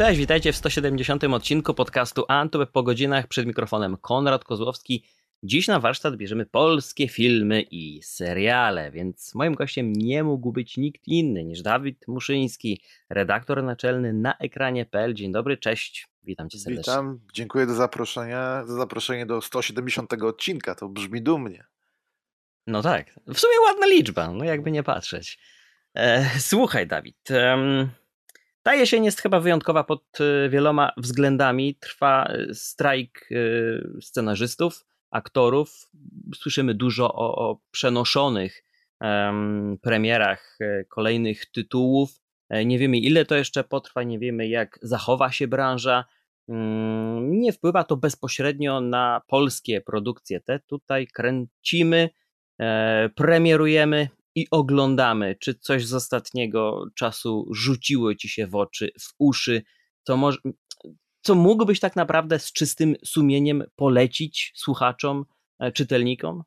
Cześć, witajcie w 170 odcinku podcastu Antweb po godzinach przed mikrofonem Konrad Kozłowski. Dziś na warsztat bierzemy polskie filmy i seriale, więc moim gościem nie mógł być nikt inny niż Dawid Muszyński, redaktor naczelny na ekranie.pl. Dzień dobry, cześć, witam cię serdecznie. Witam, dziękuję za zaproszenie, za zaproszenie do 170 odcinka, to brzmi dumnie. No tak, w sumie ładna liczba, no jakby nie patrzeć. E, słuchaj Dawid, ta jesień jest chyba wyjątkowa pod e, wieloma względami. Trwa e, strajk e, scenarzystów, aktorów. Słyszymy dużo o, o przenoszonych um, premierach kolejnych tytułów. Nie wiemy, ile to jeszcze potrwa, nie wiemy, jak zachowa się branża. Mm, nie wpływa to bezpośrednio na polskie produkcje. Te tutaj kręcimy, premierujemy i oglądamy, czy coś z ostatniego czasu rzuciło ci się w oczy, w uszy, co, może, co mógłbyś tak naprawdę z czystym sumieniem polecić słuchaczom, e, czytelnikom?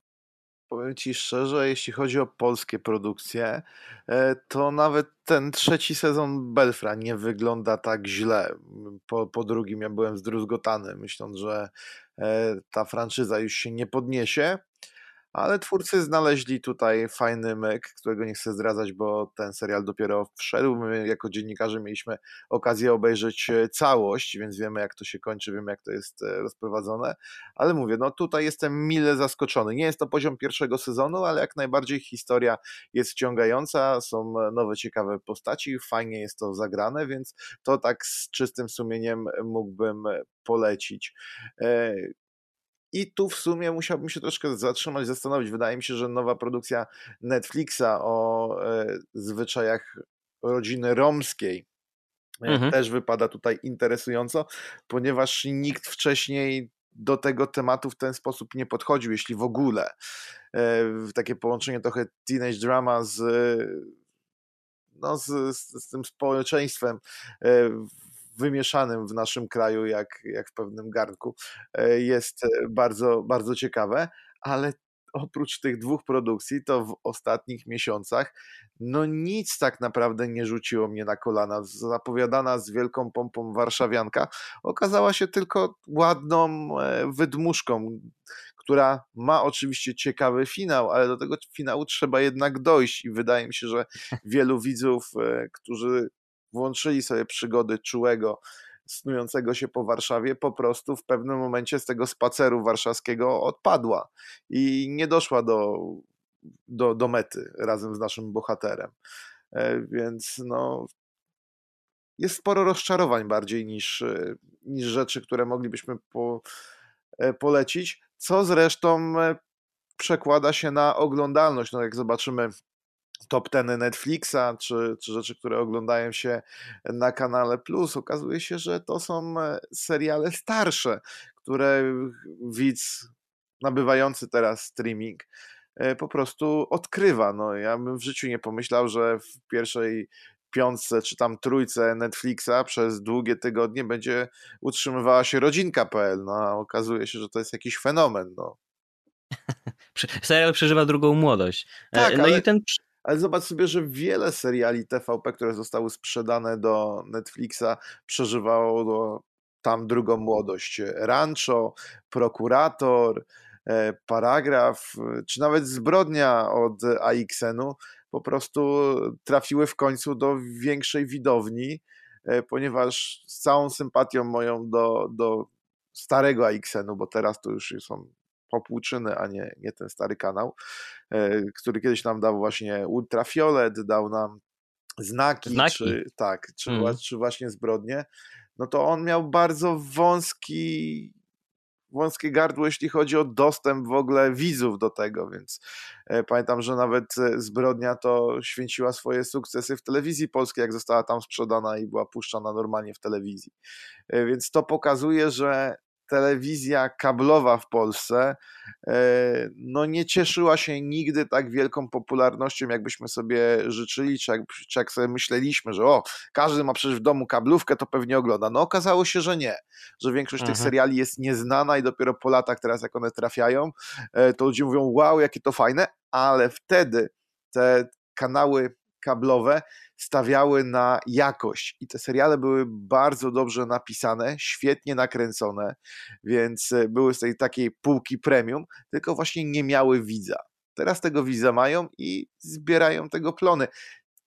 Powiem ci szczerze, jeśli chodzi o polskie produkcje, e, to nawet ten trzeci sezon Belfra nie wygląda tak źle. Po, po drugim ja byłem zdruzgotany, myśląc, że e, ta franczyza już się nie podniesie. Ale twórcy znaleźli tutaj fajny myk, którego nie chcę zdradzać, bo ten serial dopiero wszedł. My jako dziennikarze mieliśmy okazję obejrzeć e, całość, więc wiemy jak to się kończy, wiemy jak to jest e, rozprowadzone. Ale mówię, no tutaj jestem mile zaskoczony. Nie jest to poziom pierwszego sezonu, ale jak najbardziej historia jest wciągająca, są nowe, ciekawe postaci, fajnie jest to zagrane, więc to tak z czystym sumieniem mógłbym polecić. I tu w sumie musiałbym się troszkę zatrzymać, zastanowić. Wydaje mi się, że nowa produkcja Netflixa o e, zwyczajach rodziny romskiej e, mhm. też wypada tutaj interesująco, ponieważ nikt wcześniej do tego tematu w ten sposób nie podchodził, jeśli w ogóle. E, takie połączenie trochę teenage drama z, no, z, z, z tym społeczeństwem e, wymieszanym w naszym kraju, jak, jak w pewnym garnku, e, jest e, bardzo, bardzo ciekawe, ale oprócz tych dwóch produkcji, to w ostatnich miesiącach, no nic tak naprawdę nie rzuciło mnie na kolana. Zapowiadana z wielką pompą warszawianka okazała się tylko ładną e, wydmuszką, która ma oczywiście ciekawy finał, ale do tego finału trzeba jednak dojść i wydaje mi się, że wielu widzów, którzy włączyli sobie przygody czułego, snującego się po Warszawie, po prostu w pewnym momencie z tego spaceru warszawskiego odpadła i nie doszła do, do, do mety razem z naszym bohaterem. E, więc no, jest sporo rozczarowań bardziej niż, e, niż rzeczy, które moglibyśmy po, e, polecić, co zresztą przekłada się na oglądalność. No jak zobaczymy top teny Netflixa, czy, czy rzeczy, które oglądają się na kanale Plus, okazuje się, że to są e, seriale starsze, które widz nabywający teraz streaming e, po prostu odkrywa. No, ja bym w życiu nie pomyślał, że w pierwszej piątce czy tam trójce Netflixa przez długie tygodnie będzie utrzymywała się rodzinka.pl. No, a okazuje się, że to jest jakiś fenomen. No. Serial przeżywa drugą młodość. E, tak, no ale... i ten ale zobacz sobie, że wiele seriali TVP, które zostały sprzedane do Netflixa, przeżywało tam drugą młodość. Rancho, Prokurator, e, Paragraf, czy nawet Zbrodnia od AXN-u po prostu trafiły w końcu do większej widowni, e, ponieważ z całą sympatią moją do, do starego AXN-u, bo teraz to już są popłuczyny, a nie, nie ten stary kanał, e, który kiedyś nam dał właśnie ultrafiolet, dał nam znaki, znaki. Czy, tak, czy, mm. czy właśnie zbrodnie, no to on miał bardzo wąski wąskie gardło, jeśli chodzi o dostęp w ogóle widzów do tego, więc e, pamiętam, że nawet e, Zbrodnia to święciła swoje sukcesy w telewizji polskiej, jak została tam sprzedana i była puszczana normalnie w telewizji. Więc to pokazuje, że telewizja kablowa w Polsce e, no nie cieszyła się nigdy tak wielką popularnością, jakbyśmy sobie życzyli, czy jak, czy jak sobie myśleliśmy, że o, każdy ma przecież w domu kablówkę, to pewnie ogląda. No okazało się, że nie, że większość mhm. tych seriali jest nieznana i dopiero po latach teraz jak one trafiają, e, to ludzie mówią wow, jakie to fajne, ale wtedy te kanały kablowe stawiały na jakość i te seriale były bardzo dobrze napisane, świetnie nakręcone, więc e, były z tej takiej półki premium, tylko właśnie nie miały widza. Teraz tego widza mają i zbierają tego plony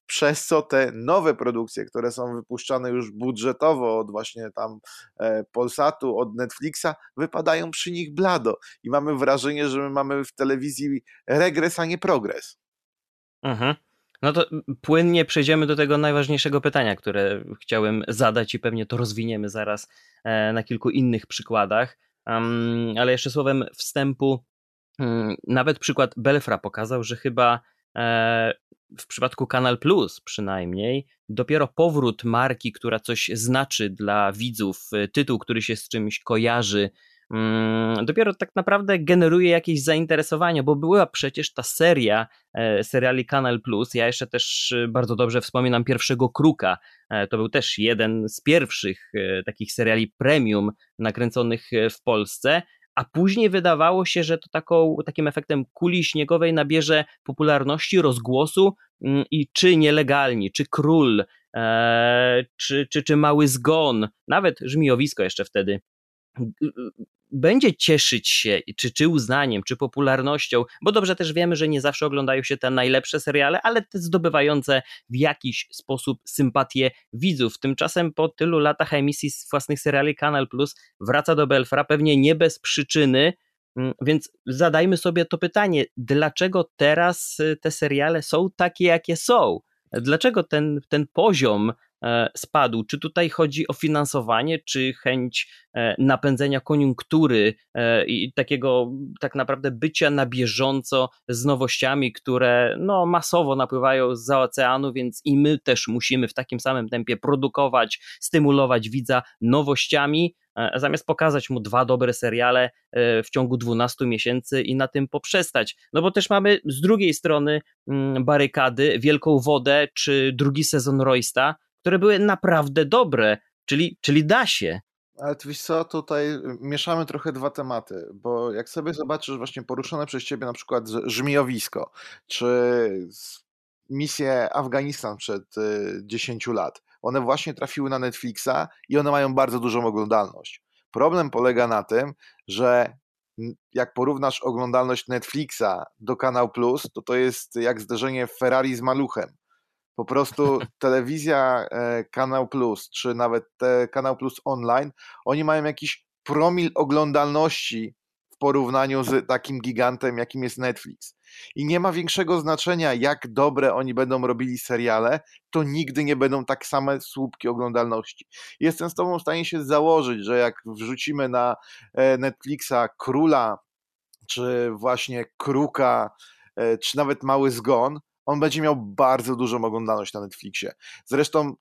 przez co te nowe produkcje, które są wypuszczane już budżetowo od właśnie tam e, Polsatu, od Netflixa, wypadają przy nich blado i mamy wrażenie, że my mamy w telewizji regres, a nie progres. Mhm. No to płynnie przejdziemy do tego najważniejszego pytania, które chciałem zadać i pewnie to rozwiniemy zaraz e, na kilku innych przykładach. ale jeszcze słowem wstępu, mm, nawet przykład Belfra pokazał, że chyba e, w przypadku Kanal Plus przynajmniej, dopiero powrót marki, która coś znaczy dla widzów, e, tytuł, który się z czymś kojarzy, dopiero tak naprawdę generuje jakieś zainteresowanie, bo była przecież ta seria e, seriali Kanal Plus. Ja jeszcze też e, bardzo dobrze wspominam pierwszego Kruka. To był też jeden z pierwszych takich seriali premium nakręconych w Polsce a później wydawało się, że to taką, takim efektem kuli śniegowej nabierze popularności, rozgłosu mm, i czy nielegalni, czy król, e, czy, czy, czy mały zgon, nawet żmijowisko jeszcze wtedy będzie cieszyć się czy, czy uznaniem, czy popularnością, bo dobrze też wiemy, że nie zawsze oglądają się te najlepsze seriale, ale te zdobywające w jakiś sposób sympatię widzów. Tymczasem po tylu latach emisji własnych seriali Kanal Plus wraca do Belfra, pewnie nie bez przyczyny, mm, więc zadajmy sobie to pytanie, dlaczego teraz y, te seriale są takie, jakie są? Dlaczego ten, ten poziom spadł. Czy tutaj chodzi o finansowanie, czy chęć e, napędzenia koniunktury e, i takiego tak naprawdę bycia na bieżąco z nowościami, które no, masowo napływają z oceanu, więc i my też musimy w takim samym tempie produkować, stymulować widza nowościami, zamiast pokazać mu dwa dobre seriale w ciągu 12 miesięcy i na tym poprzestać. No bo też mamy z drugiej strony mm, barykady, Wielką Wodę czy drugi sezon Roysta, które były naprawdę dobre, czyli, czyli da się. Ale wiesz co, tutaj mieszamy trochę dwa tematy, bo jak sobie zobaczysz właśnie poruszone przez ciebie na przykład żmijowisko, czy misję Afganistan przed 10 y, lat, one właśnie trafiły na Netflixa i one mają bardzo dużą oglądalność. Problem polega na tym, że jak porównasz oglądalność Netflixa do Kanał Plus, to to jest jak zderzenie Ferrari z maluchem. Po prostu telewizja e, Kanał Plus, czy nawet Kanał Plus Online, oni mają jakiś promil oglądalności w porównaniu z takim gigantem, jakim jest Netflix. I nie ma większego znaczenia, jak dobre oni będą robili seriale, to nigdy nie będą tak same słupki oglądalności. Jestem z Tobą w stanie się założyć, że jak wrzucimy na e, Netflixa Króla, czy właśnie Kruka, e, czy nawet Mały Zgon, on będzie miał bardzo dużą oglądalność na Netflixie. Zresztą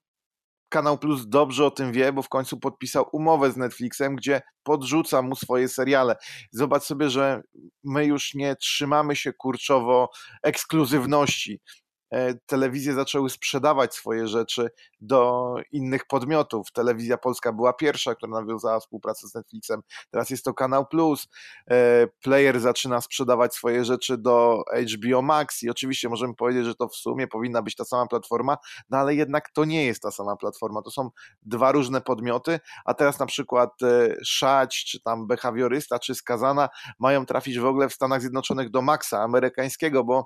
Kanał Plus dobrze o tym wie, bo w końcu podpisał umowę z Netflixem, gdzie podrzuca mu swoje seriale. Zobacz sobie, że my już nie trzymamy się kurczowo ekskluzywności. E, telewizje zaczęły sprzedawać swoje rzeczy do innych podmiotów. Telewizja Polska była pierwsza, która nawiązała współpracę z Netflixem, teraz jest to Kanał Plus. E, Player zaczyna sprzedawać swoje rzeczy do HBO Max i oczywiście możemy powiedzieć, że to w sumie powinna być ta sama platforma, no ale jednak to nie jest ta sama platforma. To są dwa różne podmioty, a teraz na przykład e, Szać, czy tam Behawiorysta, czy Skazana mają trafić w ogóle w Stanach Zjednoczonych do Maxa amerykańskiego, bo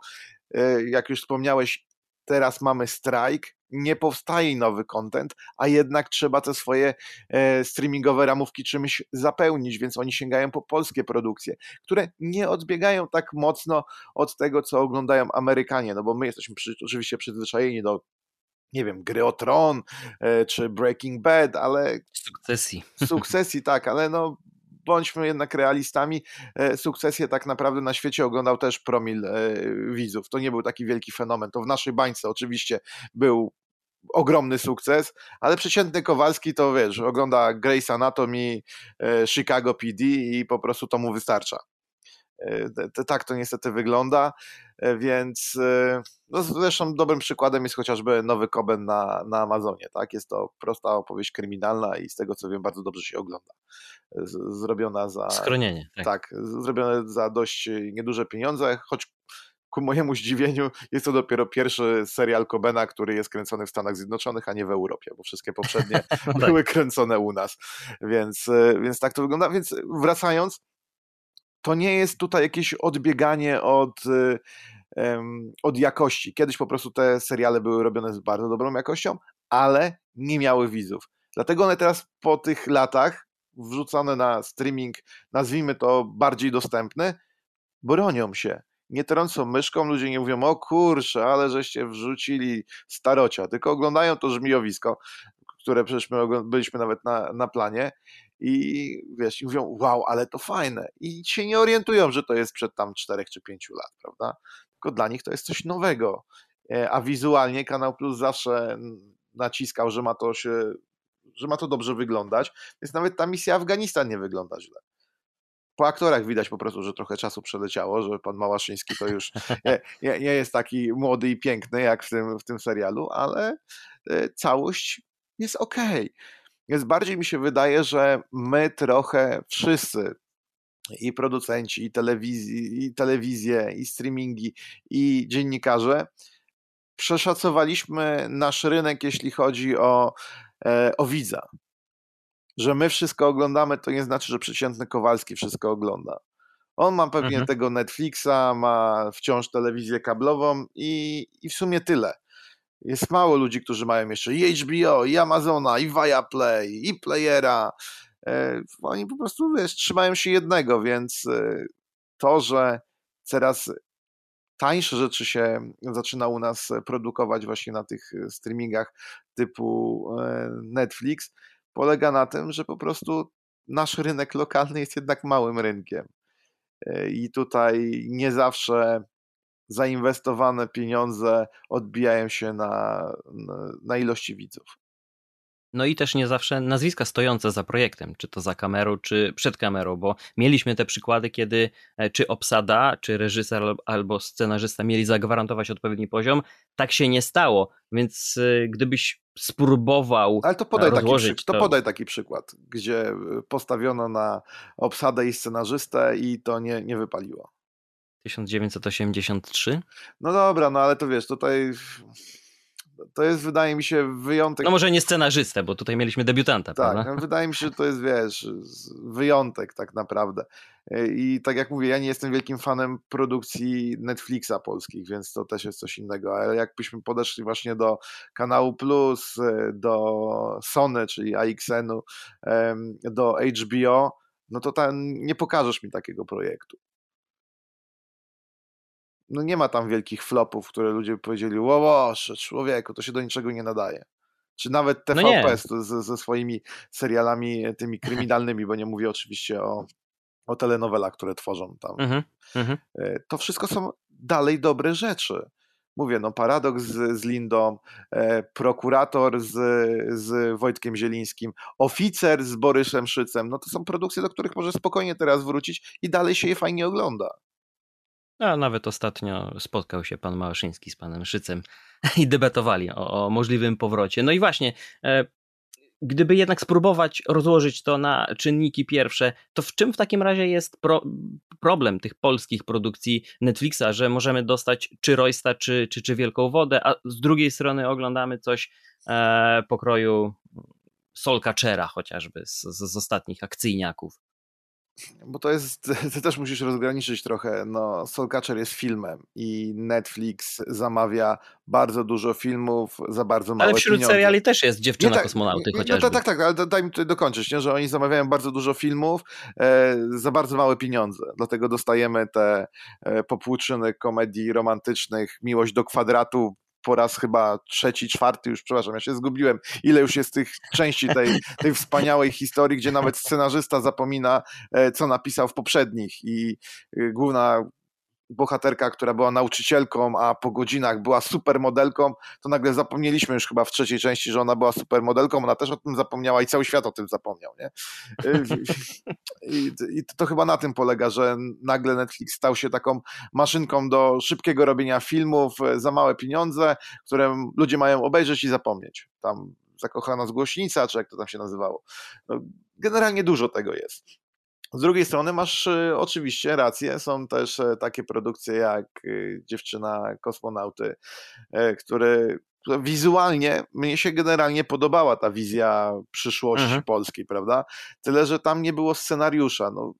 jak już wspomniałeś, teraz mamy strajk, nie powstaje nowy content, a jednak trzeba te swoje e, streamingowe ramówki czymś zapełnić, więc oni sięgają po polskie produkcje, które nie odbiegają tak mocno od tego, co oglądają Amerykanie, no bo my jesteśmy przy, oczywiście przyzwyczajeni do nie wiem, gry o tron, e, czy Breaking Bad, ale... Sukcesji. Sukcesji, tak, ale no bądźmy jednak realistami, e, sukcesję tak naprawdę na świecie oglądał też promil e, widzów. To nie był taki wielki fenomen. To w naszej bańce oczywiście był ogromny sukces, ale przeciętny Kowalski to wiesz, ogląda Grey's Anatomy, e, Chicago PD i po prostu to mu wystarcza. Tak to niestety wygląda, więc no zresztą dobrym przykładem jest chociażby Nowy Koben na, na Amazonie. Tak? Jest to prosta opowieść kryminalna i z tego co wiem bardzo dobrze się ogląda zrobiona za. Skronienie. Tak. tak, zrobione za dość nieduże pieniądze, choć ku mojemu zdziwieniu jest to dopiero pierwszy serial Cobena, który jest kręcony w Stanach Zjednoczonych, a nie w Europie, bo wszystkie poprzednie no tak. były kręcone u nas. Więc, e, więc tak to wygląda. Więc wracając, to nie jest tutaj jakieś odbieganie od, od jakości. Kiedyś po prostu te seriale były robione z bardzo dobrą jakością, ale nie miały widzów. Dlatego one teraz po tych latach wrzucone na streaming, nazwijmy to bardziej dostępny, bronią się. Nie trącą myszką, ludzie nie mówią, o kurczę, ale żeście wrzucili starocia, tylko oglądają to żmijowisko, które przecież my byliśmy nawet na, na planie i wiesz, i mówią, wow, ale to fajne. I się nie orientują, że to jest przed tam 4 czy 5 lat, prawda? Tylko dla nich to jest coś nowego. E, a wizualnie Kanał Plus zawsze naciskał, że ma to się, że ma to dobrze wyglądać, więc nawet ta misja Afganistan nie wygląda źle. Po aktorach widać po prostu, że trochę czasu przeleciało, że pan Małaszyński to już nie, nie, nie jest taki młody i piękny jak w tym, w tym serialu, ale e, całość jest ok. Więc bardziej mi się wydaje, że my trochę wszyscy, i producenci, i, telewizji, i telewizje, i streamingi, i dziennikarze, przeszacowaliśmy nasz rynek, jeśli chodzi o, e, o widza. Że my wszystko oglądamy, to nie znaczy, że przeciętny Kowalski wszystko ogląda. On ma pewnie mhm. tego Netflixa, ma wciąż telewizję kablową i, i w sumie tyle. Jest mało ludzi, którzy mają jeszcze i HBO, i Amazona, i Viaplay, i Playera. E, oni po prostu wiesz, trzymają się jednego, więc e, to, że coraz tańsze rzeczy się zaczyna u nas produkować właśnie na tych streamingach typu e, Netflix, polega na tym, że po prostu nasz rynek lokalny jest jednak małym rynkiem. I tutaj nie zawsze zainwestowane pieniądze odbijają się na, na, na ilości widzów. No i też nie zawsze nazwiska stojące za projektem, czy to za kamerą, czy przed kamerą, bo mieliśmy te przykłady, kiedy e, czy obsada, czy reżyser albo scenarzysta mieli zagwarantować odpowiedni poziom. Tak się nie stało, więc e, gdybyś spróbował Ale to podaj, taki, to... to podaj taki przykład, gdzie e, postawiono na obsadę i scenarzystę i to nie, nie wypaliło. 1983? No dobra, no ale to wiesz, tutaj to jest, wydaje mi się, wyjątek. No może nie scenarzystę, bo tutaj mieliśmy debiutanta, tak, prawda? No, wydaje mi się, że to jest, wiesz, wyjątek tak naprawdę. I tak jak mówię, ja nie jestem wielkim fanem produkcji Netflixa polskich, więc to też jest coś innego, ale jakbyśmy podeszli właśnie do kanału Plus, do Sony, czyli AXN-u, do HBO, no to tam nie pokażesz mi takiego projektu no nie ma tam wielkich flopów, które ludzie by powiedzieli, ło, człowieku, to się do niczego nie nadaje. Czy nawet TVP no ze, ze swoimi serialami tymi kryminalnymi, bo nie mówię oczywiście o, o telenowelach, które tworzą tam. Mm -hmm. To wszystko są dalej dobre rzeczy. Mówię, no paradoks z, z Lindą, e, prokurator z, z Wojtkiem Zielińskim, oficer z Borysem Szycem, no to są produkcje, do których może spokojnie teraz wrócić i dalej się je fajnie ogląda. A nawet ostatnio spotkał się pan Małaszyński z panem Szycem i debatowali o, o możliwym powrocie. No i właśnie, e, gdyby jednak spróbować rozłożyć to na czynniki pierwsze, to w czym w takim razie jest pro, problem tych polskich produkcji Netflixa, że możemy dostać czy Roysta, czy, czy, czy Wielką Wodę, a z drugiej strony oglądamy coś e, pokroju Sol Catchera chociażby z, z, z ostatnich akcyjniaków. Bo to jest, ty też musisz rozgraniczyć trochę, no Soulcatcher jest filmem i Netflix zamawia bardzo dużo filmów za bardzo małe Ale wśród pieniądze. seriali też jest Dziewczyna tak, Kosmonauty chociażby. No tak, tak, ale daj mi tutaj dokończyć, nie? że oni zamawiają bardzo dużo filmów e, za bardzo małe pieniądze, dlatego dostajemy te e, popłuczyny komedii romantycznych, Miłość do kwadratu, po raz chyba trzeci, czwarty, już przepraszam, ja się zgubiłem, ile już jest tych części tej, tej wspaniałej historii, gdzie nawet scenarzysta zapomina, e, co napisał w poprzednich i e, główna bohaterka, która była nauczycielką, a po godzinach była supermodelką, to nagle zapomnieliśmy już chyba w trzeciej części, że ona była supermodelką, ona też o tym zapomniała i cały świat o tym zapomniał, nie? I, I, to chyba na tym polega, że nagle Netflix stał się taką maszynką do szybkiego robienia filmów za małe pieniądze, które ludzie mają obejrzeć i zapomnieć. Tam zakochana zgłośnica, czy jak to tam się nazywało. No, generalnie dużo tego jest. Z drugiej strony masz y, oczywiście rację, są też e, takie produkcje jak y, Dziewczyna Kosmonauty, e, które wizualnie mnie się generalnie podobała ta wizja przyszłości mhm. polskiej, prawda? Tyle, że tam nie było scenariusza. No,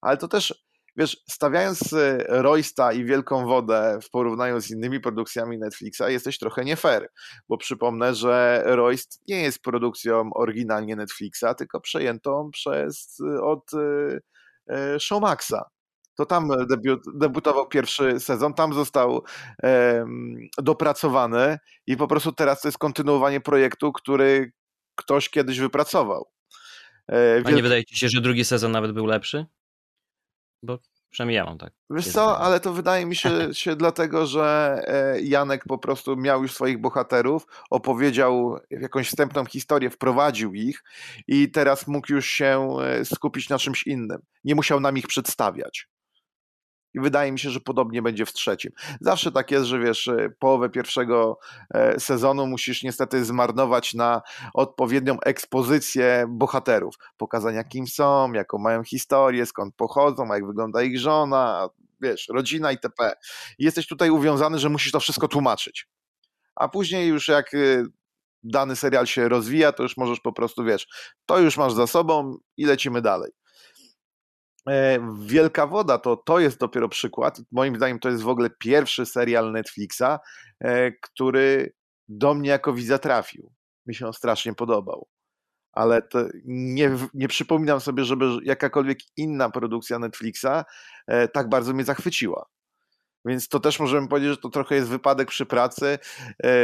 ale to też wiesz, stawiając y, Roysta i Wielką Wodę w porównaniu z innymi produkcjami Netflixa, jesteś trochę nie fair, bo przypomnę, że Royst nie jest produkcją oryginalnie Netflixa, tylko przejętą przez, y, od y, Showmaxa. To tam debiut, debutował pierwszy sezon, tam został dopracowany i po prostu teraz to jest kontynuowanie projektu, który ktoś kiedyś wypracował. E, A nie wydaje ci się, że drugi sezon nawet był lepszy? Bo przynajmniej ja mam tak. Wiesz co, ale to wydaje mi się, się dlatego, że e, Janek po prostu miał już swoich bohaterów, opowiedział jakąś wstępną historię, wprowadził ich i teraz mógł już się e, skupić na czymś innym. Nie musiał nam ich przedstawiać. I wydaje mi się, że podobnie będzie w trzecim. Zawsze tak jest, że wiesz, e, połowę pierwszego e, sezonu musisz niestety zmarnować na odpowiednią ekspozycję bohaterów. Pokazania kim są, jaką mają historię, skąd pochodzą, jak wygląda ich żona, wiesz, rodzina itp. I jesteś tutaj uwiązany, że musisz to wszystko tłumaczyć. A później już jak e, dany serial się rozwija, to już możesz po prostu, wiesz, to już masz za sobą i lecimy dalej. E, Wielka Woda to, to jest dopiero przykład. Moim zdaniem to jest w ogóle pierwszy serial Netflixa, e, który do mnie jako widza trafił. Mi się on strasznie podobał. Ale nie, nie przypominam sobie, żeby jakakolwiek inna produkcja Netflixa e, tak bardzo mnie zachwyciła. Więc to też możemy powiedzieć, że to trochę jest wypadek przy pracy.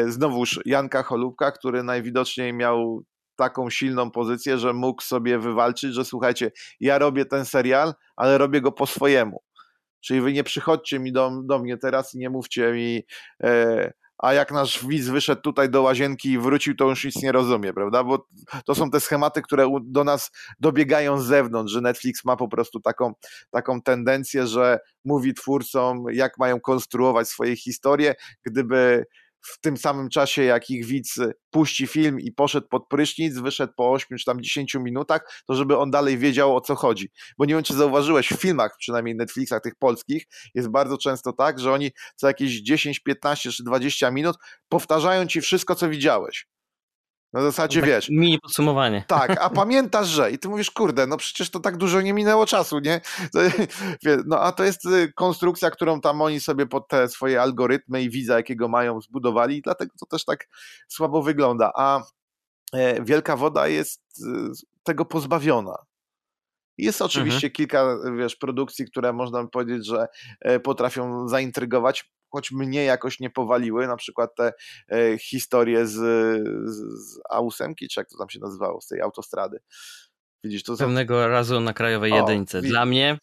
Znowuż Janka Cholubka, który najwidoczniej miał taką silną pozycję, że mógł sobie wywalczyć, że słuchajcie, ja robię ten serial, ale robię go po swojemu. Czyli wy nie przychodźcie mi do, do mnie teraz i nie mówcie mi, e, a jak nasz widz wyszedł tutaj do łazienki i wrócił, to już nic nie rozumie, prawda? Bo to są te schematy, które do nas dobiegają z zewnątrz, że Netflix ma po prostu taką, taką tendencję, że mówi twórcom, jak mają konstruować swoje historie, gdyby w tym samym czasie, jak ich widz puści film i poszedł pod prysznic, wyszedł po 8 czy tam 10 minutach, to żeby on dalej wiedział o co chodzi. Bo nie wiem, czy zauważyłeś, w filmach, przynajmniej Netflixach tych polskich, jest bardzo często tak, że oni co jakieś 10, 15 czy 20 minut powtarzają ci wszystko, co widziałeś. Na zasadzie tak wiesz. Mini podsumowanie. Tak, a pamiętasz, że. I ty mówisz, kurde, no przecież to tak dużo nie minęło czasu, nie? No a to jest y, konstrukcja, którą tam oni sobie pod te swoje algorytmy i widza, jakiego mają, zbudowali, i dlatego to też tak słabo wygląda. A e, Wielka Woda jest y, tego pozbawiona. Jest oczywiście mhm. kilka, wiesz, produkcji, które można powiedzieć, że e, potrafią zaintrygować choć mnie jakoś nie powaliły, na przykład te e, historie z, z, z A8, czy jak to tam się nazywało, z tej autostrady. Widzisz, to są... Pewnego razu na krajowej o, jedynce. Dla mnie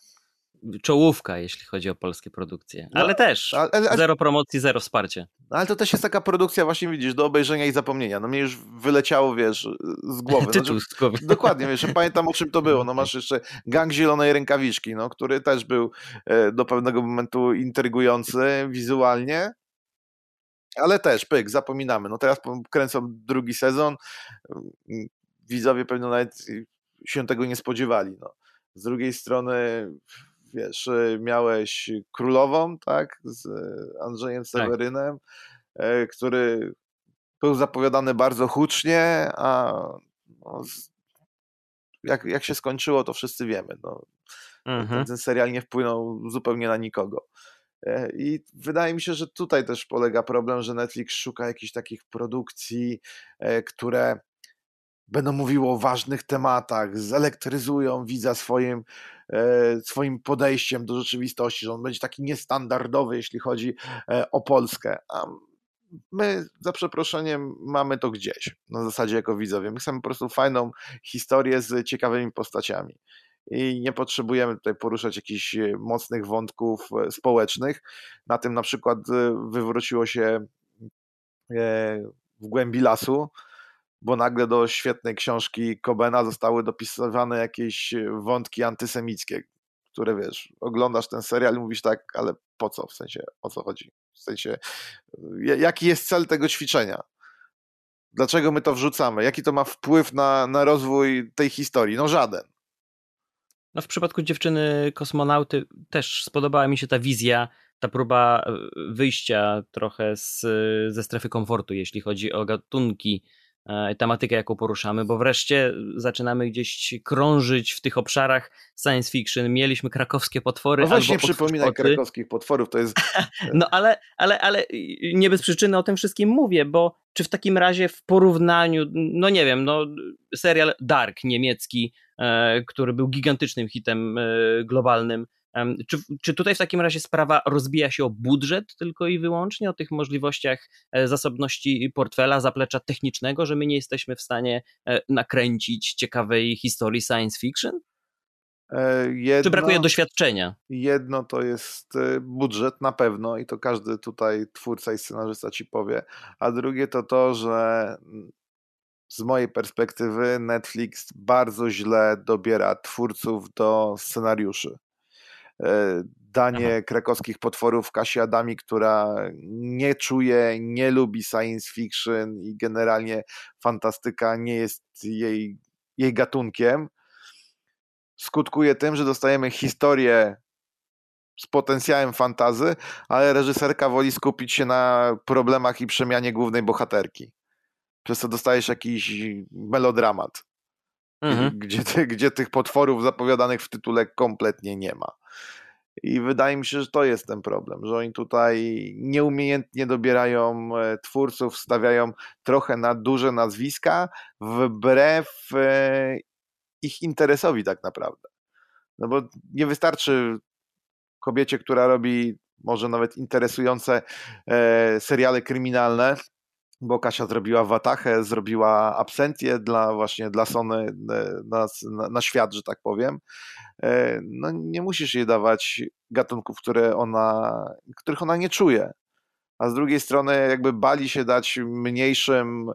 czołówka, jeśli chodzi o polskie produkcje. No, ale też ale, ale, zero promocji, zero wsparcia. No, ale to też jest taka produkcja, właśnie widzisz, do obejrzenia i zapomnienia. No mnie już wyleciało, wiesz, z głowy. Tytuł znaczy, z głowy. Dokładnie, wiesz, pamiętam o czym to było. No masz jeszcze Gang Zielonej Rękawiczki, no, który też był e, do pewnego momentu intrygujący wizualnie, ale też, pyk, zapominamy. No teraz kręcą drugi sezon, widzowie pewnie nawet się tego nie spodziewali. No. Z drugiej strony wiesz, y, miałeś królową, tak, z Andrzejem tak. Sewerynem, tak. który był zapowiadany bardzo hucznie, a no, jak, jak się skończyło, to wszyscy wiemy. No, mhm. ten, serial nie wpłynął zupełnie na nikogo. E, I wydaje mi się, że tutaj też polega problem, że Netflix szuka jakichś takich produkcji, e, które będą mówiły o ważnych tematach, zelektryzują widza swoim, swoim podejściem do rzeczywistości, że on będzie taki niestandardowy, jeśli chodzi e, o Polskę. A my, za przeproszeniem, mamy to gdzieś, na zasadzie jako widzowie. My chcemy po prostu fajną historię z ciekawymi postaciami. I nie potrzebujemy tutaj poruszać jakichś e, mocnych wątków społecznych. Na tym na przykład wywróciło się w głębi lasu, bo nagle do świetnej książki Cobena zostały dopisywane jakieś wątki antysemickie, które wiesz, oglądasz ten serial i mówisz tak, ale po co, w sensie, o co chodzi? W sensie, jaki jest cel tego ćwiczenia? Dlaczego my to wrzucamy? Jaki to ma wpływ na, na rozwój tej historii? No żaden. No w przypadku dziewczyny kosmonauty też spodobała mi się ta wizja, ta próba e, wyjścia trochę z, ze strefy komfortu, jeśli chodzi o gatunki, E, tematykę, jaką poruszamy, bo wreszcie zaczynamy gdzieś krążyć w tych obszarach science fiction. Mieliśmy krakowskie potwory. No właśnie albo przypominaj krakowskich potworów, to jest... no ale, ale, ale nie bez przyczyny o tym wszystkim mówię, bo czy w takim razie w porównaniu, no nie wiem, no serial Dark niemiecki, e, który był gigantycznym hitem e, globalnym, czy, czy tutaj w takim razie sprawa rozbija się o budżet tylko i wyłącznie, o tych możliwościach e, zasobności portfela, zaplecza technicznego, że my nie jesteśmy w stanie e, nakręcić ciekawej historii science fiction? Jedno, e, Czy brakuje doświadczenia? Jedno to jest budżet na pewno i to każdy tutaj twórca i scenarzysta ci powie, a drugie to to, że z mojej perspektywy Netflix bardzo źle dobiera twórców do scenariuszy. E, danie Aha. krakowskich potworów Kasi Adami, która nie czuje, nie lubi science fiction i generalnie fantastyka nie jest jej, jej gatunkiem, skutkuje tym, że dostajemy historię z potencjałem fantazy, ale reżyserka woli skupić się na problemach i przemianie głównej bohaterki. Przez co dostajesz jakiś melodramat, mhm. gdzie, gdzie tych potworów zapowiadanych w tytule kompletnie nie ma. I wydaje mi się, że to jest ten problem, że oni tutaj nieumiejętnie dobierają e, twórców, stawiają trochę na duże nazwiska, wbrew e, ich interesowi tak naprawdę. No bo nie wystarczy kobiecie, która robi może nawet interesujące e, seriale kryminalne, bo Kasia zrobiła Watachę, zrobiła Absentię dla właśnie dla Sony na, na, na świat, że tak powiem. E, no nie musisz jej dawać gatunków, które ona, których ona nie czuje. A z drugiej strony jakby bali się dać mniejszym,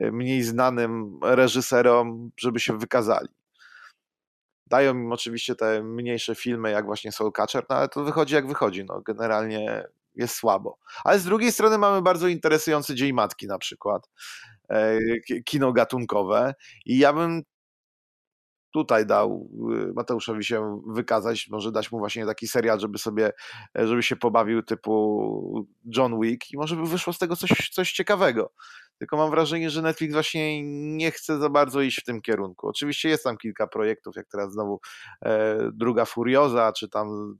e, mniej znanym reżyserom, żeby się wykazali. Dają im oczywiście te mniejsze filmy, jak właśnie Soul Catcher, no ale to wychodzi jak wychodzi. No, generalnie jest słabo. Ale z drugiej strony mamy bardzo interesujący Dzień Matki na przykład, e, kino gatunkowe i ja bym tutaj dał y, Mateuszowi się wykazać, może dać mu właśnie taki serial, żeby sobie, żeby się pobawił typu John Wick i może by wyszło z tego coś, coś ciekawego. Tylko mam wrażenie, że Netflix właśnie nie chce za bardzo iść w tym kierunku. Oczywiście jest tam kilka projektów, jak teraz znowu e, druga Furioza, czy tam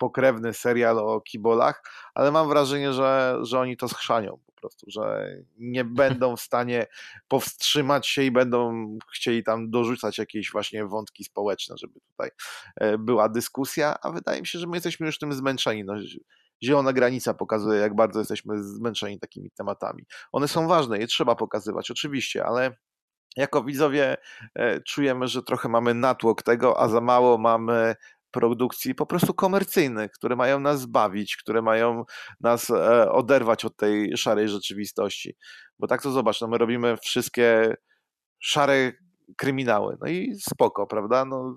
pokrewny serial o kibolach, ale mam wrażenie, że, że oni to schrzanią po prostu, że nie będą w stanie powstrzymać się i będą chcieli tam dorzucać jakieś właśnie wątki społeczne, żeby tutaj e, była dyskusja, a wydaje mi się, że my jesteśmy już tym zmęczeni. No, zielona granica pokazuje, jak bardzo jesteśmy zmęczeni takimi tematami. One są ważne, je trzeba pokazywać, oczywiście, ale jako widzowie e, czujemy, że trochę mamy natłok tego, a za mało mamy produkcji po prostu komercyjnych, które mają nas bawić, które mają nas e, oderwać od tej szarej rzeczywistości. Bo tak to zobacz, no my robimy wszystkie szare kryminały. No i spoko, prawda? No,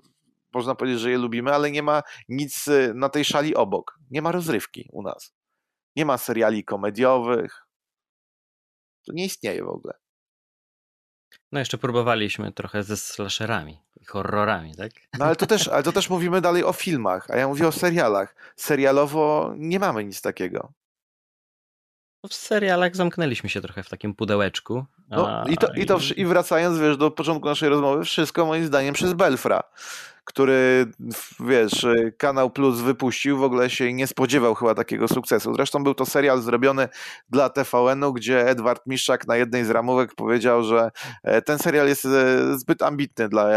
można powiedzieć, że je lubimy, ale nie ma nic e, na tej szali obok. Nie ma rozrywki u nas. Nie ma seriali komediowych. To nie istnieje w ogóle. No jeszcze próbowaliśmy trochę ze slasherami horrorami, tak? No ale to, też, ale to też mówimy dalej o filmach, a ja mówię o serialach. Serialowo nie mamy nic takiego. No w serialach zamknęliśmy się trochę w takim pudełeczku. No, i, to, i, to, I wracając wiesz, do początku naszej rozmowy, wszystko moim zdaniem przez Belfra który, wiesz, Kanał Plus wypuścił, w ogóle się nie spodziewał chyba takiego sukcesu. Zresztą był to serial zrobiony dla TVN-u, gdzie Edward Miszczak na jednej z ramówek powiedział, że e, ten serial jest e, zbyt ambitny dla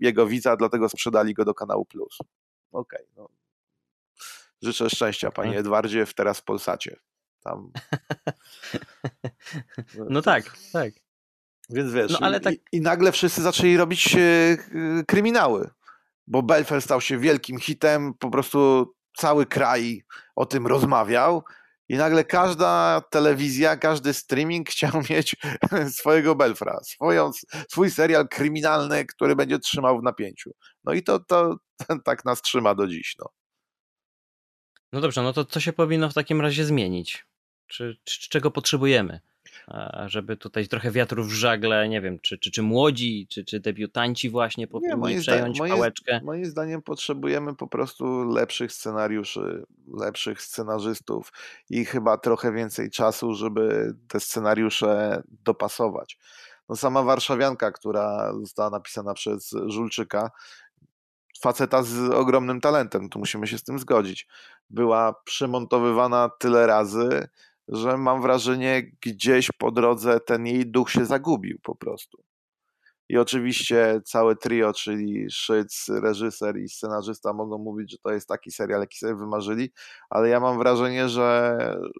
jego widza, dlatego sprzedali go do Kanału Plus. Okej, okay, no. Życzę szczęścia, panie mhm. Edwardzie, w teraz w Polsacie. Tam. No tak, tak. Więc wiesz, no, ale tak... i, i, nagle wszyscy zaczęli robić e, kryminały bo Belfer stał się wielkim hitem, po prostu cały kraj o tym rozmawiał i nagle każda telewizja, każdy streaming chciał mieć swojego Belfra, swoją, swój serial kryminalny, który będzie trzymał w napięciu. No i to, to tak nas trzyma do dziś. No. no dobrze, no to co się powinno w takim razie zmienić? Czy, czy czego potrzebujemy? Żeby tutaj trochę wiatrów w żagle, nie wiem, czy, czy, czy młodzi, czy, czy debiutanci właśnie powinni przejąć moim, pałeczkę? Moim zdaniem potrzebujemy po prostu lepszych scenariuszy, lepszych scenarzystów i chyba trochę więcej czasu, żeby te scenariusze dopasować. No sama Warszawianka, która została napisana przez Żulczyka, faceta z ogromnym talentem, tu musimy się z tym zgodzić. Była przemontowywana tyle razy, że mam wrażenie, gdzieś po drodze ten jej duch się zagubił po prostu. I oczywiście całe trio, czyli Szyc, reżyser i scenarzysta mogą mówić, że to jest taki serial, jaki sobie wymarzyli, ale ja mam wrażenie, że,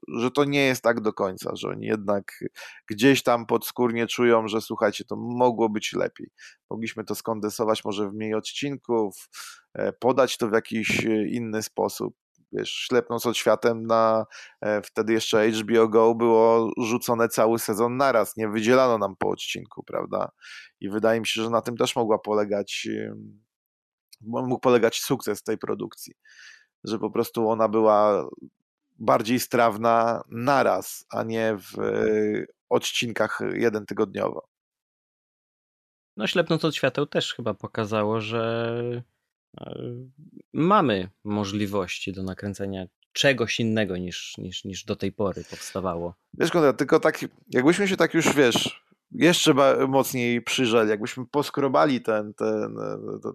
że to nie jest tak do końca, że oni jednak gdzieś tam podskórnie czują, że słuchajcie, to mogło być lepiej. Mogliśmy to skondensować może w mniej odcinków, e, podać to w jakiś inny sposób wiesz, ślepnąc od światem na e, wtedy jeszcze HBO Go było rzucone cały sezon naraz, nie wydzielano nam po odcinku, prawda? I wydaje mi się, że na tym też mogła polegać, mógł polegać sukces tej produkcji, że po prostu ona była bardziej strawna naraz, a nie w odcinkach jeden tygodniowo. No ślepnąc od świateł też chyba pokazało, że mamy możliwości do nakręcenia czegoś innego niż, niż, niż do tej pory powstawało. Wiesz, Konrad, tylko tak, jakbyśmy się tak już, wiesz, jeszcze mocniej przyjrzeli, jakbyśmy poskrobali ten, ten,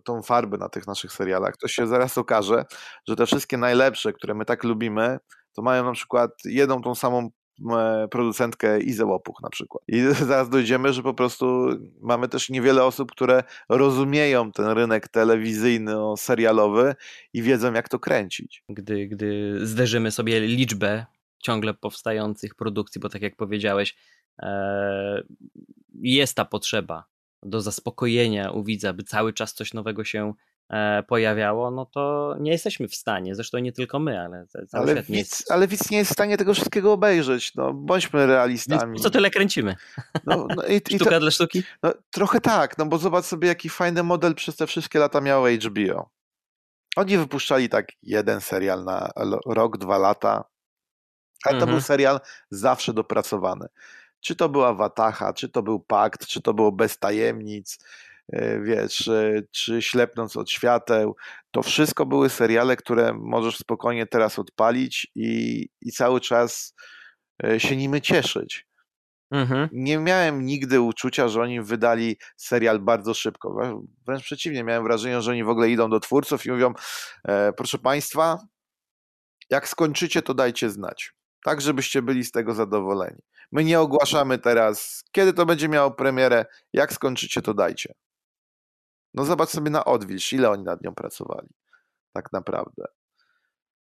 tą farbę na tych naszych serialach, to się zaraz okaże, że te wszystkie najlepsze, które my tak lubimy, to mają na przykład jedną tą samą E, producentkę Izę Łopuch na przykład. I zaraz dojdziemy, że po prostu mamy też niewiele osób, które rozumieją ten rynek telewizyjny, serialowy i wiedzą, jak to kręcić. Gdy, gdy zderzymy sobie liczbę ciągle powstających produkcji, bo tak jak powiedziałeś, e, jest ta potrzeba do zaspokojenia u widza, by cały czas coś nowego się E, pojawiało, no to nie jesteśmy w stanie, zresztą nie tylko my, ale cały ale świat widz, jest... Ale widz nie jest w stanie tego wszystkiego obejrzeć, no bądźmy realistami. Więc co tyle kręcimy? No, no i, Sztuka i to, dla sztuki? No, trochę tak, no bo zobacz sobie jaki fajny model przez te wszystkie lata miało HBO. Oni wypuszczali tak jeden serial na rok, dwa lata, ale to mhm. był serial zawsze dopracowany. Czy to była Watacha, czy to był Pakt, czy to było Bez Tajemnic, E, wiesz, e, czy Ślepnąc od świateł, to wszystko były seriale, które możesz spokojnie teraz odpalić i, i cały czas e, się nimi cieszyć. Mhm. Nie miałem nigdy uczucia, że oni wydali serial bardzo szybko. Wręcz przeciwnie, miałem wrażenie, że oni w ogóle idą do twórców i mówią: e, Proszę Państwa, jak skończycie, to dajcie znać. Tak, żebyście byli z tego zadowoleni. My nie ogłaszamy teraz, kiedy to będzie miało premierę. Jak skończycie, to dajcie. No zobacz sobie na odwilż, ile oni nad nią pracowali. Tak naprawdę.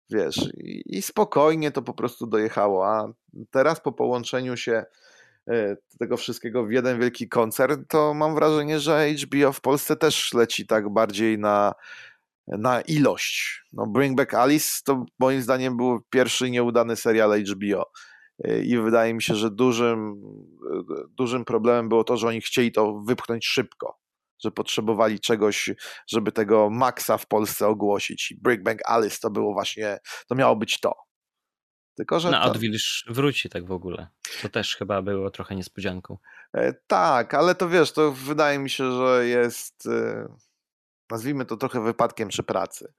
Wiesz, i, i spokojnie to po prostu dojechało, a teraz po połączeniu się e, tego wszystkiego w jeden wielki koncert, to mam wrażenie, że HBO w Polsce też leci tak bardziej na, na ilość. No Bring Back Alice to moim zdaniem był pierwszy nieudany serial HBO. E, I wydaje mi się, że dużym, e, dużym problemem było to, że oni chcieli to wypchnąć szybko że potrzebowali czegoś, żeby tego Maxa w Polsce ogłosić. I Bring Back Alice to było właśnie, to miało być to. Tylko, że no, to... Odwilż wróci tak w ogóle. To też chyba było trochę niespodzianką. E, tak, ale to wiesz, to wydaje mi się, że jest e, nazwijmy to trochę wypadkiem przy pracy.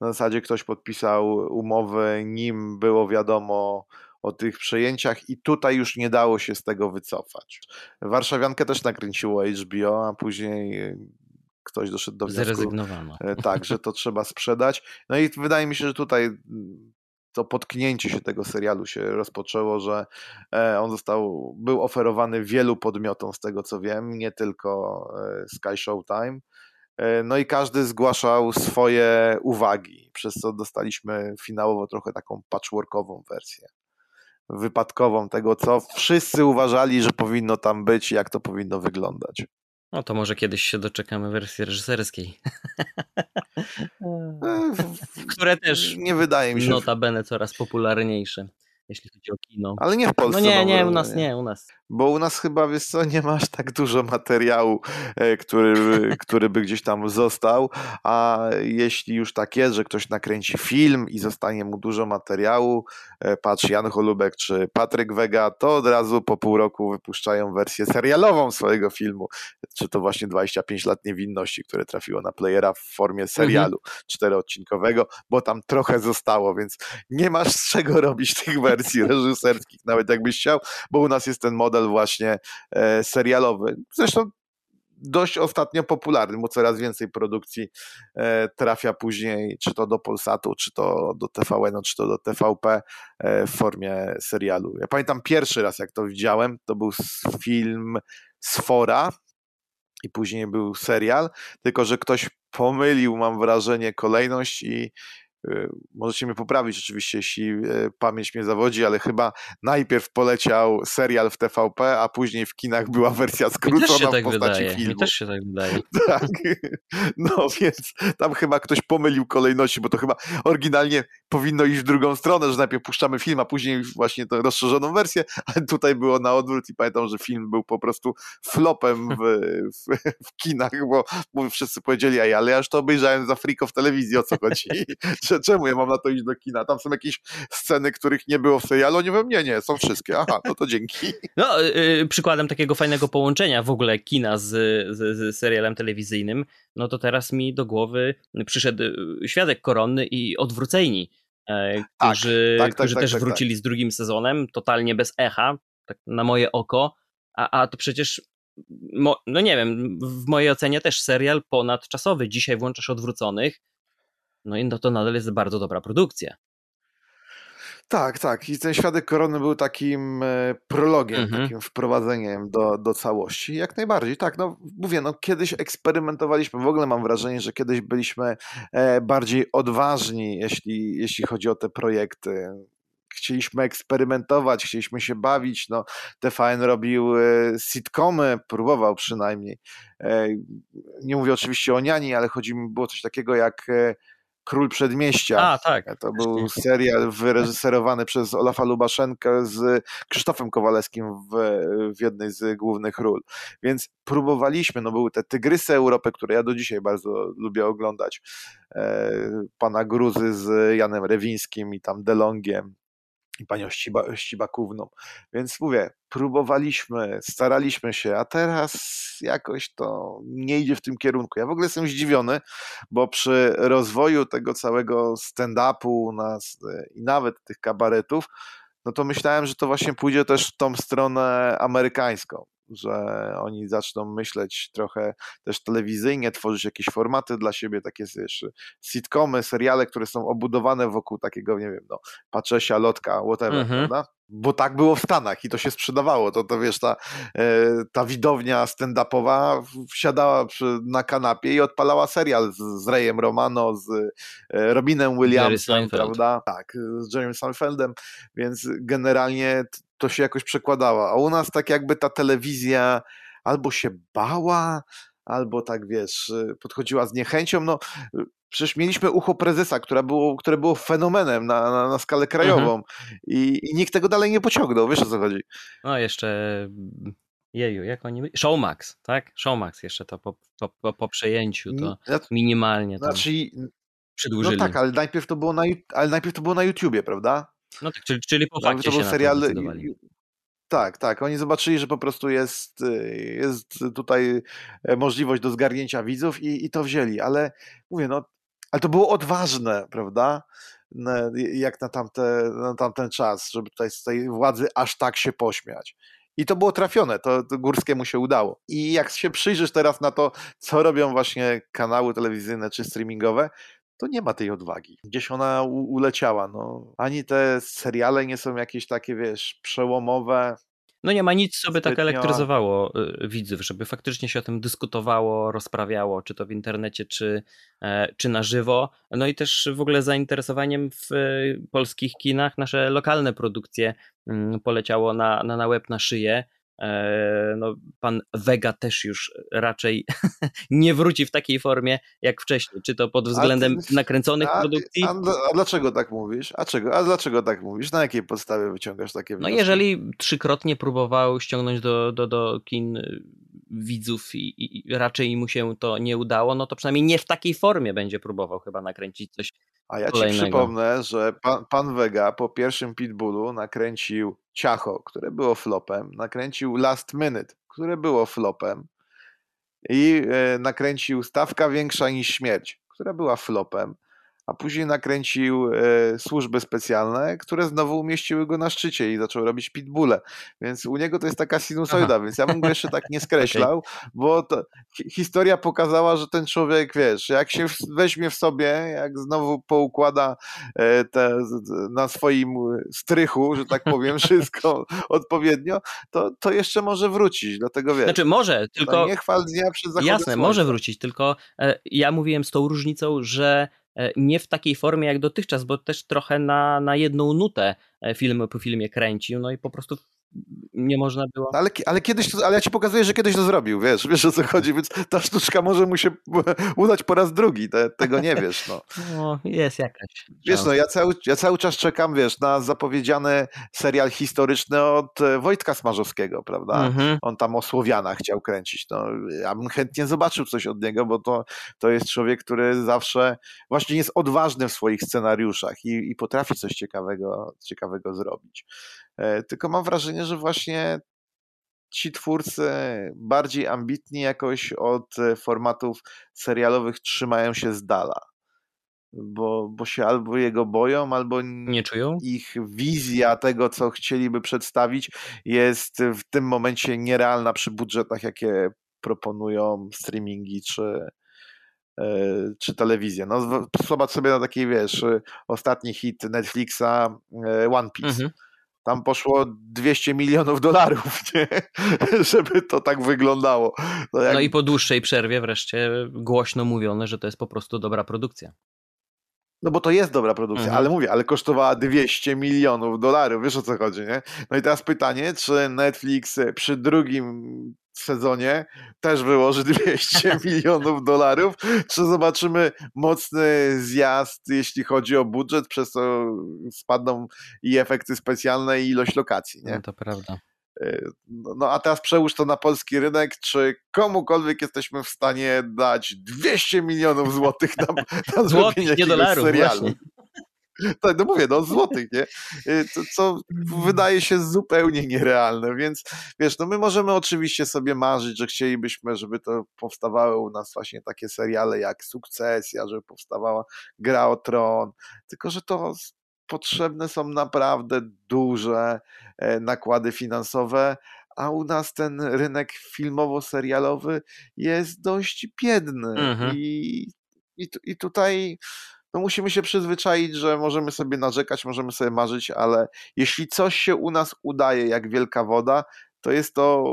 Na zasadzie ktoś podpisał umowę, nim było wiadomo o tych przejęciach i tutaj już nie dało się z tego wycofać. Warszawiankę też nakręciło HBO, a później e, ktoś doszedł do wniosku, Zrezygnowano. E, tak, że to trzeba sprzedać. No i wydaje mi się, że tutaj mm, to potknięcie się tego serialu się rozpoczęło, że e, on został, był oferowany wielu podmiotom z tego co wiem, nie tylko Sky Showtime. No i każdy zgłaszał swoje uwagi, przez co dostaliśmy finałowo trochę taką patchworkową wersję wypadkową tego, co wszyscy uważali, że powinno tam być i jak to powinno wyglądać. No to może kiedyś się doczekamy wersji reżyserskiej. Które też nie wydaje mi się. Notabene coraz popularniejsze. Jeśli chodzi o kino. Ale nie w Polsce. No nie, nie, u nas nie, u nas. Bo u nas chyba, wiesz co, nie masz tak dużo materiału, e, który, który by gdzieś tam został, a jeśli już tak jest, że ktoś nakręci film i zostanie mu dużo materiału, e, patrz Jan Holubek czy Patryk Wega, to od razu po pół roku wypuszczają wersję serialową swojego filmu, czy to właśnie 25 lat niewinności, które trafiło na playera w formie mhm. serialu mhm. czteroodcinkowego, bo tam trochę zostało, więc nie masz z czego robić tych wersji reżyserskich, nawet jakbyś chciał, bo u nas jest ten model właśnie e, serialowy. Zresztą dość ostatnio popularny, bo coraz więcej produkcji e, trafia później, czy to do Polsatu, czy to do TVN, czy to do TVP e, w formie serialu. Ja pamiętam pierwszy raz, jak to widziałem, to był film Sfora i później był serial, tylko że ktoś pomylił, mam wrażenie, kolejność i możecie mnie poprawić oczywiście, jeśli y, pamięć mnie zawodzi, ale chyba najpierw poleciał serial w TVP, a później w kinach była wersja skrócona tak w postaci wydaje. filmu. Mi też się tak wydaje. tak. No więc tam chyba ktoś pomylił kolejności, bo to chyba oryginalnie powinno iść w drugą stronę, że najpierw puszczamy film, a później właśnie tę rozszerzoną wersję, ale tutaj było na odwrót i pamiętam, że film był po prostu flopem w, w, w kinach, bo, bo wszyscy powiedzieli, ale ja już to obejrzałem za friko w telewizji, o co chodzi? czemu ja mam na to iść do kina? Tam są jakieś sceny, których nie było w serialu, nie wiem, nie, nie, są wszystkie. Aha, no to dzięki. No, yy, przykładem takiego fajnego połączenia w ogóle kina z, z, z, serialem telewizyjnym, no to teraz mi do głowy przyszedł y, Świadek Koronny i Odwróceni, e, tak, którzy, tak, tak, którzy tak, też tak, wrócili z drugim sezonem, totalnie bez echa, tak na moje oko, a, a to przecież no nie wiem, w mojej ocenie też serial ponadczasowy. Dzisiaj włączasz odwróconych, no i no to nadal jest bardzo dobra produkcja. Tak, tak. I ten Świadek Korony był takim e, prologiem, mhm. takim wprowadzeniem do, do całości. Jak najbardziej, tak. No mówię, no kiedyś eksperymentowaliśmy. W ogóle mam wrażenie, że kiedyś byliśmy e, bardziej odważni, jeśli, jeśli chodzi o te projekty chcieliśmy eksperymentować, chcieliśmy się bawić. No, TVN robił e, sitcomy, próbował przynajmniej. Nie mówię oczywiście o niani, ale chodzi mi, było coś takiego jak Król Przedmieścia. A, tak. To był serial wyreżyserowany przez Olafa Lubaszenkę z Krzysztofem Kowalewskim w, w jednej z głównych ról. Więc próbowaliśmy, no były te Tygrysy Europy, które ja do dzisiaj bardzo lubię oglądać. E, pana Gruzy z Janem Rewińskim i tam Delongiem i panią Ściba, Ścibakówną. Więc mówię, próbowaliśmy, staraliśmy się, a teraz jakoś to nie idzie w tym kierunku. Ja w ogóle jestem zdziwiony, bo przy rozwoju tego całego stand-upu nas i nawet tych kabaretów, no to myślałem, że to właśnie pójdzie też w tą stronę amerykańską że oni zaczną myśleć trochę też telewizyjnie, tworzyć jakieś formaty dla siebie, takie wiesz, sitcomy, seriale, które są obudowane wokół takiego, nie wiem, no, Paczesia, Lotka, whatever, mhm. prawda? Bo tak było w Stanach i to się sprzedawało. To, to wiesz, ta, e, ta widownia stand-upowa wsiadała na kanapie i odpalała serial z, z Rayem Romano, z e, Robinem Williamsem, prawda? Tak, z Jeremy Seinfeldem, więc generalnie to się jakoś przekładało. A u nas tak jakby ta telewizja albo się bała, albo tak wiesz, podchodziła z niechęcią. No, przecież mieliśmy ucho prezesa, które było, które było fenomenem na, na, na skalę krajową mhm. I, i nikt tego dalej nie pociągnął. Wiesz o co chodzi? No, jeszcze. Jeju, jak oni. Showmax, tak? Showmax jeszcze to po, po, po, po przejęciu to minimalnie. Tam znaczy, przedłużyli. No tak, ale najpierw to było na, ale najpierw to było na YouTubie, prawda? No tak, czyli, czyli po fakcie to był serial. Tak, tak. Oni zobaczyli, że po prostu jest, jest tutaj e, możliwość do zgarnięcia widzów i, i to wzięli. Ale mówię, no, ale to było odważne, prawda? Jak na, tamte, na tamten czas, żeby tutaj z tej władzy aż tak się pośmiać. I to było trafione, to, to Górskiemu się udało. I jak się przyjrzysz teraz na to, co robią właśnie kanały telewizyjne czy streamingowe, to nie ma tej odwagi. Gdzieś ona uleciała. No. Ani te seriale nie są jakieś takie, wiesz, przełomowe. No nie ma nic, co by tak elektryzowało y, widzów, żeby faktycznie się o tym dyskutowało, rozprawiało, czy to w internecie, czy, e, czy na żywo. No i też w ogóle zainteresowaniem w y, polskich kinach nasze lokalne produkcje mm, poleciało na, na, na łeb, na szyję. E, no, pan Vega też już raczej nie wróci w takiej formie jak wcześniej, czy to pod względem a, nakręconych a, produkcji. A, dlaczego tak mówisz? A, czego? a dlaczego tak mówisz? Na jakiej podstawie wyciągasz takie wnioski? No jeżeli trzykrotnie próbował ściągnąć do, do, do kin y, widzów i, i raczej mu się to nie udało, no to przynajmniej nie w takiej formie będzie próbował chyba nakręcić coś A ja kolejnego. ci przypomnę, że pan, pan Vega po pierwszym Pitbullu nakręcił Ciacho, które było flopem, nakręcił Last Minute, które było flopem i e, nakręcił Stawka Większa niż Śmierć, która była flopem a później nakręcił e, służby specjalne, które znowu umieściły go na szczycie i zaczął robić pitbulle. Więc u niego to jest taka sinusoida, Aha. więc ja bym go jeszcze tak nie skreślał, okay. bo to, historia pokazała, że ten człowiek, wiesz, jak się weźmie w sobie, jak znowu poukłada e, te, na swoim strychu, że tak powiem, wszystko odpowiednio, to, to jeszcze może wrócić, dlatego wiesz. Znaczy może, tylko... Nie chwal dnia przed zachodem Jasne, słońca. może wrócić, tylko e, ja mówiłem z tą różnicą, że nie w takiej formie jak dotychczas, bo też trochę na, na jedną nutę e, film po filmie kręcił, no i po prostu nie można było. Ale, ale kiedyś, to, ale ja ci pokazuję, że kiedyś to zrobił, wiesz, wiesz o co chodzi, więc ta sztuczka może mu się udać po raz drugi, te, tego nie wiesz, no. No, jest jakaś. Wiesz, no ja cały, ja cały czas czekam, wiesz, na zapowiedziany serial historyczny od e, Wojtka Smarzowskiego, prawda? Mhm. On tam o Słowianach chciał kręcić, no ja bym chętnie zobaczył coś od niego, bo to, to jest człowiek, który zawsze właśnie jest odważny w swoich scenariuszach i, i potrafi coś ciekawego, ciekawego zrobić. E, tylko mam wrażenie, że właśnie ci twórcy bardziej ambitni jakoś od e, formatów serialowych trzymają się z dala. Bo, bo się albo jego boją, albo nie czują. Ich wizja tego, co chcieliby przedstawić, jest w tym momencie nierealna przy budżetach, jakie proponują streamingi czy, e, czy telewizja. No, zobacz sobie na taki, wiesz, ostatni hit Netflixa One Piece. Mhm tam poszło 200 milionów dolarów, nie? żeby to tak wyglądało. No, jak... no, i po dłuższej przerwie wreszcie głośno mówione, że to jest po prostu dobra produkcja. No bo to jest dobra produkcja, mhm. ale mówię, ale kosztowała 200 milionów dolarów, wiesz o co chodzi, nie? No i teraz pytanie, czy Netflix przy drugim sezonie też wyłoży 200 milionów dolarów, czy zobaczymy mocny zjazd, jeśli chodzi o budżet, przez co spadną i efekty specjalne i ilość lokacji, nie? No to prawda. E, no, no a teraz przełóż to na polski rynek, czy komukolwiek jesteśmy w stanie dać 200 milionów złotych na, na dolarów, serialu. Właśnie. Tak, no mówię, no złotych, nie? Y, co, co wydaje się zupełnie nierealne, więc wiesz, no my możemy oczywiście sobie marzyć, że chcielibyśmy, żeby to powstawały u nas właśnie takie seriale jak Sukcesja, żeby powstawała Gra o Tron, tylko że to potrzebne są naprawdę duże e, nakłady finansowe, a u nas ten rynek filmowo-serialowy jest dość biedny mhm. i, i, i tutaj no musimy się przyzwyczaić, że możemy sobie narzekać, możemy sobie marzyć, ale jeśli coś się u nas udaje jak wielka woda, to jest to,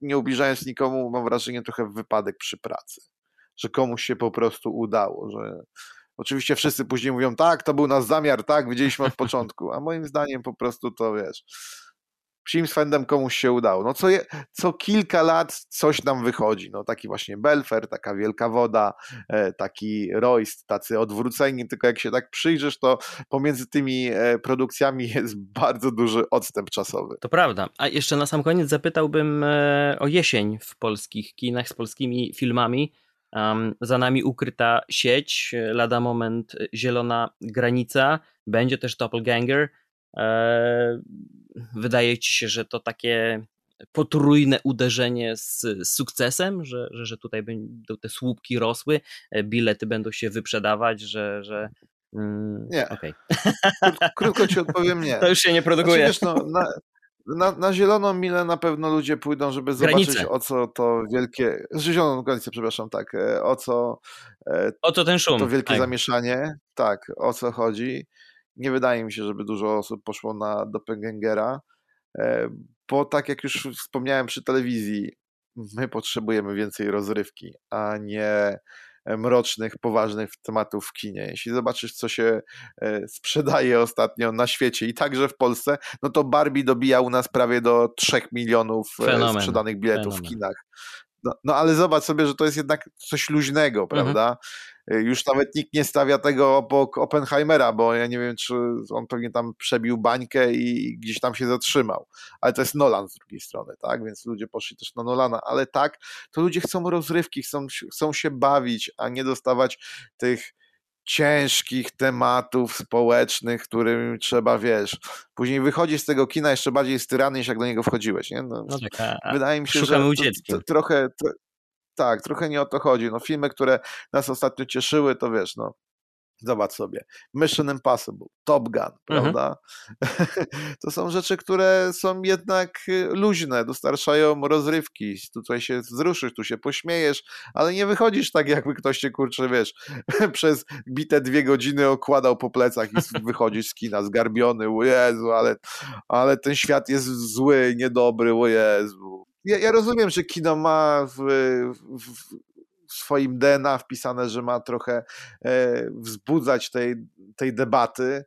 nie ubliżając nikomu, mam wrażenie, trochę wypadek przy pracy. Że komuś się po prostu udało, że oczywiście wszyscy później mówią, tak, to był nasz zamiar, tak, widzieliśmy od początku, a moim zdaniem po prostu to wiesz, psim swędem komuś się udało. No co, je, co kilka lat coś nam wychodzi. No taki właśnie Belfer, taka Wielka Woda, e, taki Royst, tacy odwróceni, tylko jak się tak przyjrzysz, to pomiędzy tymi e, produkcjami jest bardzo duży odstęp czasowy. To prawda. A jeszcze na sam koniec zapytałbym e, o jesień w polskich kinach z polskimi filmami. Um, za nami ukryta sieć, lada moment zielona granica, będzie też doppelganger. E, wydaje ci się, że to takie potrójne uderzenie z, sukcesem, że, że, że tutaj będą te słupki rosły, e, bilety będą się wyprzedawać, że. że mm, nie. Okay. Krótko, krótko ci odpowiem nie. To już się nie produkuje. Znaczy, wiesz, no, na, na, na, zieloną milę na pewno ludzie pójdą, żeby zobaczyć Granice. o co to wielkie. Zieloną granicę, przepraszam, tak. E, o co. O co ten szum. To wielkie tak. zamieszanie. Tak, o co chodzi nie wydaje mi się, żeby dużo osób poszło na doppelgangera, e, bo tak jak już wspomniałem przy telewizji, my potrzebujemy więcej rozrywki, a nie mrocznych, poważnych tematów w kinie. Jeśli zobaczysz, co się sprzedaje ostatnio na świecie i także w Polsce, no to Barbie dobija u nas prawie do 3 milionów Fenomen. sprzedanych biletów Fenomen. w kinach. No, no, ale zobacz sobie, że to jest jednak coś luźnego, mhm. prawda? Mhm. Już nawet nikt nie stawia tego obok Oppenheimera, bo ja nie wiem, czy on pewnie tam przebił bańkę i gdzieś tam się zatrzymał. Ale to jest Nolan z drugiej strony, tak? Więc ludzie poszli też na Nolana. Ale tak, to ludzie chcą rozrywki, chcą, chcą się bawić, a nie dostawać tych ciężkich tematów społecznych, którym trzeba, wiesz, później wychodzisz z tego kina jeszcze bardziej styrany niż jak do niego wchodziłeś, nie? No, no tak, wydaje mi się, że to, to, trochę, to, tak, trochę nie o to chodzi. No filmy, które nas ostatnio cieszyły, to wiesz, no Zobacz sobie. Mission Impossible, Top Gun, mhm. prawda? Mhm. to są rzeczy, które są jednak y, luźne, dostarczają rozrywki. Tutaj się wzruszysz, tu się pośmiejesz, ale nie wychodzisz tak, jakby ktoś cię, kurczę, wiesz, przez bite dwie godziny okładał po plecach i wychodzisz z kina zgarbiony, o Jezu, ale, ale ten świat jest zły, niedobry, o Jezu. Ja, ja rozumiem, że kino ma w, w, swoim DNA wpisane, że ma trochę e, wzbudzać tej, tej debaty,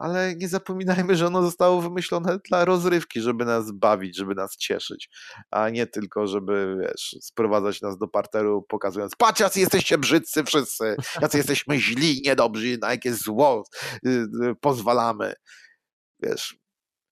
ale nie zapominajmy, że ono zostało wymyślone dla rozrywki, żeby nas bawić, żeby nas cieszyć, a nie tylko, żeby, wiesz, sprowadzać nas do parteru, pokazując, patrz, jacy jesteście brzydcy wszyscy, jacy jesteśmy źli, niedobrzy, na jakie zło y, y, pozwalamy. Wiesz,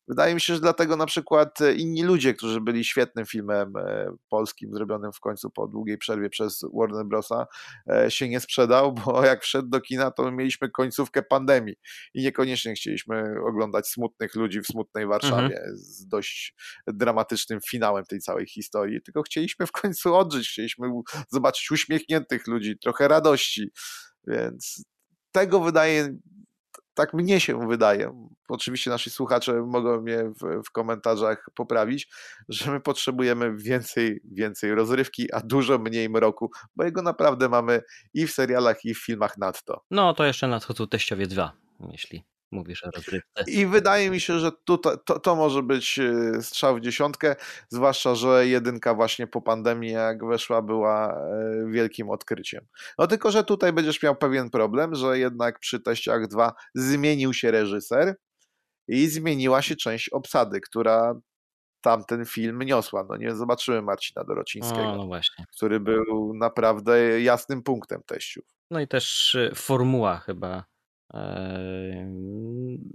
Wydaje mi się, że dlatego na przykład e, inni ludzie, którzy byli świetnym filmem e, polskim, zrobionym w końcu po długiej przerwie przez Warner Brosa, e, się nie sprzedał, bo jak wszedł do kina, to mieliśmy końcówkę pandemii i niekoniecznie chcieliśmy oglądać smutnych ludzi w smutnej Warszawie mhm. z dość dramatycznym finałem tej całej historii, tylko chcieliśmy w końcu odżyć, chcieliśmy zobaczyć uśmiechniętych ludzi, trochę radości, więc tego wydaje tak mnie się wydaje, oczywiście nasi słuchacze mogą mnie w, w, komentarzach poprawić, że my potrzebujemy więcej, więcej rozrywki, a dużo mniej mroku, bo jego naprawdę mamy i w serialach, i w filmach nadto. No to jeszcze nadchodzą teściowie dwa, jeśli mówisz o rozrywce. I wydaje mi się, że tutaj, to, to może być e, strzał w dziesiątkę, zwłaszcza, że jedynka właśnie po pandemii jak weszła była e, wielkim odkryciem. No tylko, że tutaj będziesz miał pewien problem, że jednak przy teściach 2 zmienił się reżyser i zmieniła się część obsady, która tamten film niosła. No nie zobaczymy Marcina Dorocińskiego, o, no który był naprawdę jasnym punktem teściów. No i też e, formuła chyba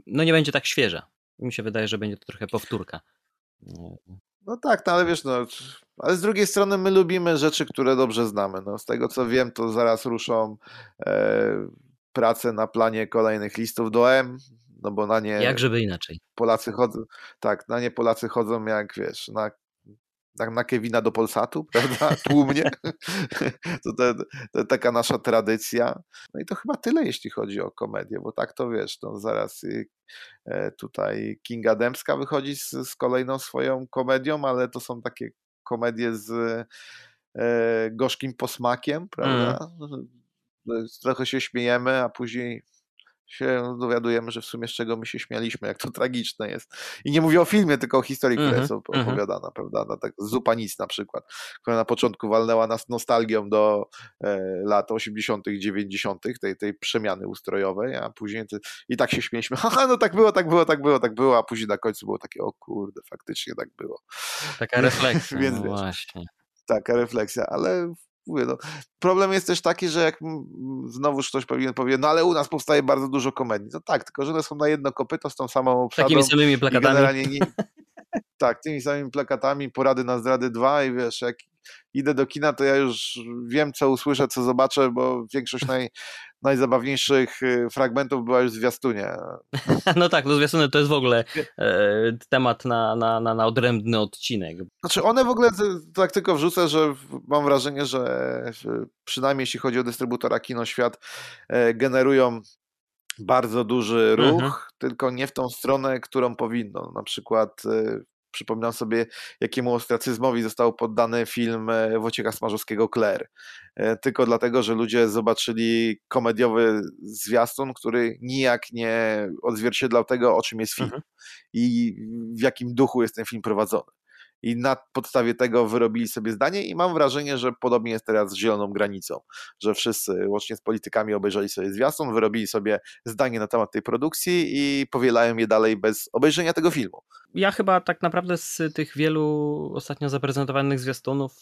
no nie będzie tak świeża. Mi się wydaje, że będzie to trochę powtórka. No tak, no ale wiesz, no, ale z drugiej strony my lubimy rzeczy, które dobrze znamy. No, z tego co wiem, to zaraz ruszą e, prace na planie kolejnych listów do M, no bo na nie. Jak żeby inaczej. Polacy chodzą, tak, na nie Polacy chodzą jak wiesz, na na, na Kevina do Polsatu, prawda? Tłumnie. to, taka nasza tradycja. No i to chyba tyle, jeśli chodzi o komedię, bo tak to wiesz, no zaraz y, e, tutaj Kinga Dębska wychodzi z, z kolejną swoją komedią, ale to są takie komedie z e, gorzkim posmakiem, prawda? Mm. Trochę się śmiejemy, a później się dowiadujemy, że w sumie z czego my się śmialiśmy, jak to tragiczne jest. I nie mówię o filmie, tylko o historii, która jest mhm, mhm. opowiadana, prawda? No, tak, Zupa Nic na przykład, która na początku walnęła nas nostalgią do e, lat 80., 90., tej, tej przemiany ustrojowej, a później ty, i tak się śmieliśmy, haha, no tak było, tak było, tak było, tak było, a później na końcu było takie, o kurde, faktycznie tak było. Taka refleksja, Więc, no właśnie. Taka refleksja, ale mówię, no, problem jest też taki, że jak znowuż ktoś powinien powie, no ale u nas powstaje bardzo dużo komedii. No tak, tylko że one są na jedno kopyto z tą samą obsadą. Takimi samymi plakatami. Nie, tak, tymi samymi plakatami, porady na zdrady dwa i wiesz, jak idę do kina, to ja już wiem, co usłyszę, co zobaczę, bo większość naj, najzabawniejszych y, fragmentów była już w zwiastunie. No tak, no zwiastuny to jest w ogóle e, temat na, na, na, na odrębny odcinek. Znaczy one w ogóle, tak tylko wrzucę, że mam wrażenie, że przynajmniej jeśli chodzi o dystrybutora Kino Świat, e, generują bardzo duży ruch, mhm. tylko nie w tą stronę, którą powinno. Na przykład e, Przypominam sobie, jakiemu ostracyzmowi został poddany film e, Wojciecha Smarzowskiego Claire. E, tylko dlatego, że ludzie zobaczyli komediowy zwiastun, który nijak nie odzwierciedlał tego, o czym jest film mhm. i w jakim duchu jest ten film prowadzony. I na podstawie tego wyrobili sobie zdanie i mam wrażenie, że podobnie jest teraz z Zieloną Granicą, że wszyscy łącznie z politykami obejrzeli sobie zwiastun, wyrobili sobie zdanie na temat tej produkcji i powielają je dalej bez obejrzenia tego filmu. Ja chyba tak naprawdę z tych wielu ostatnio zaprezentowanych zwiastunów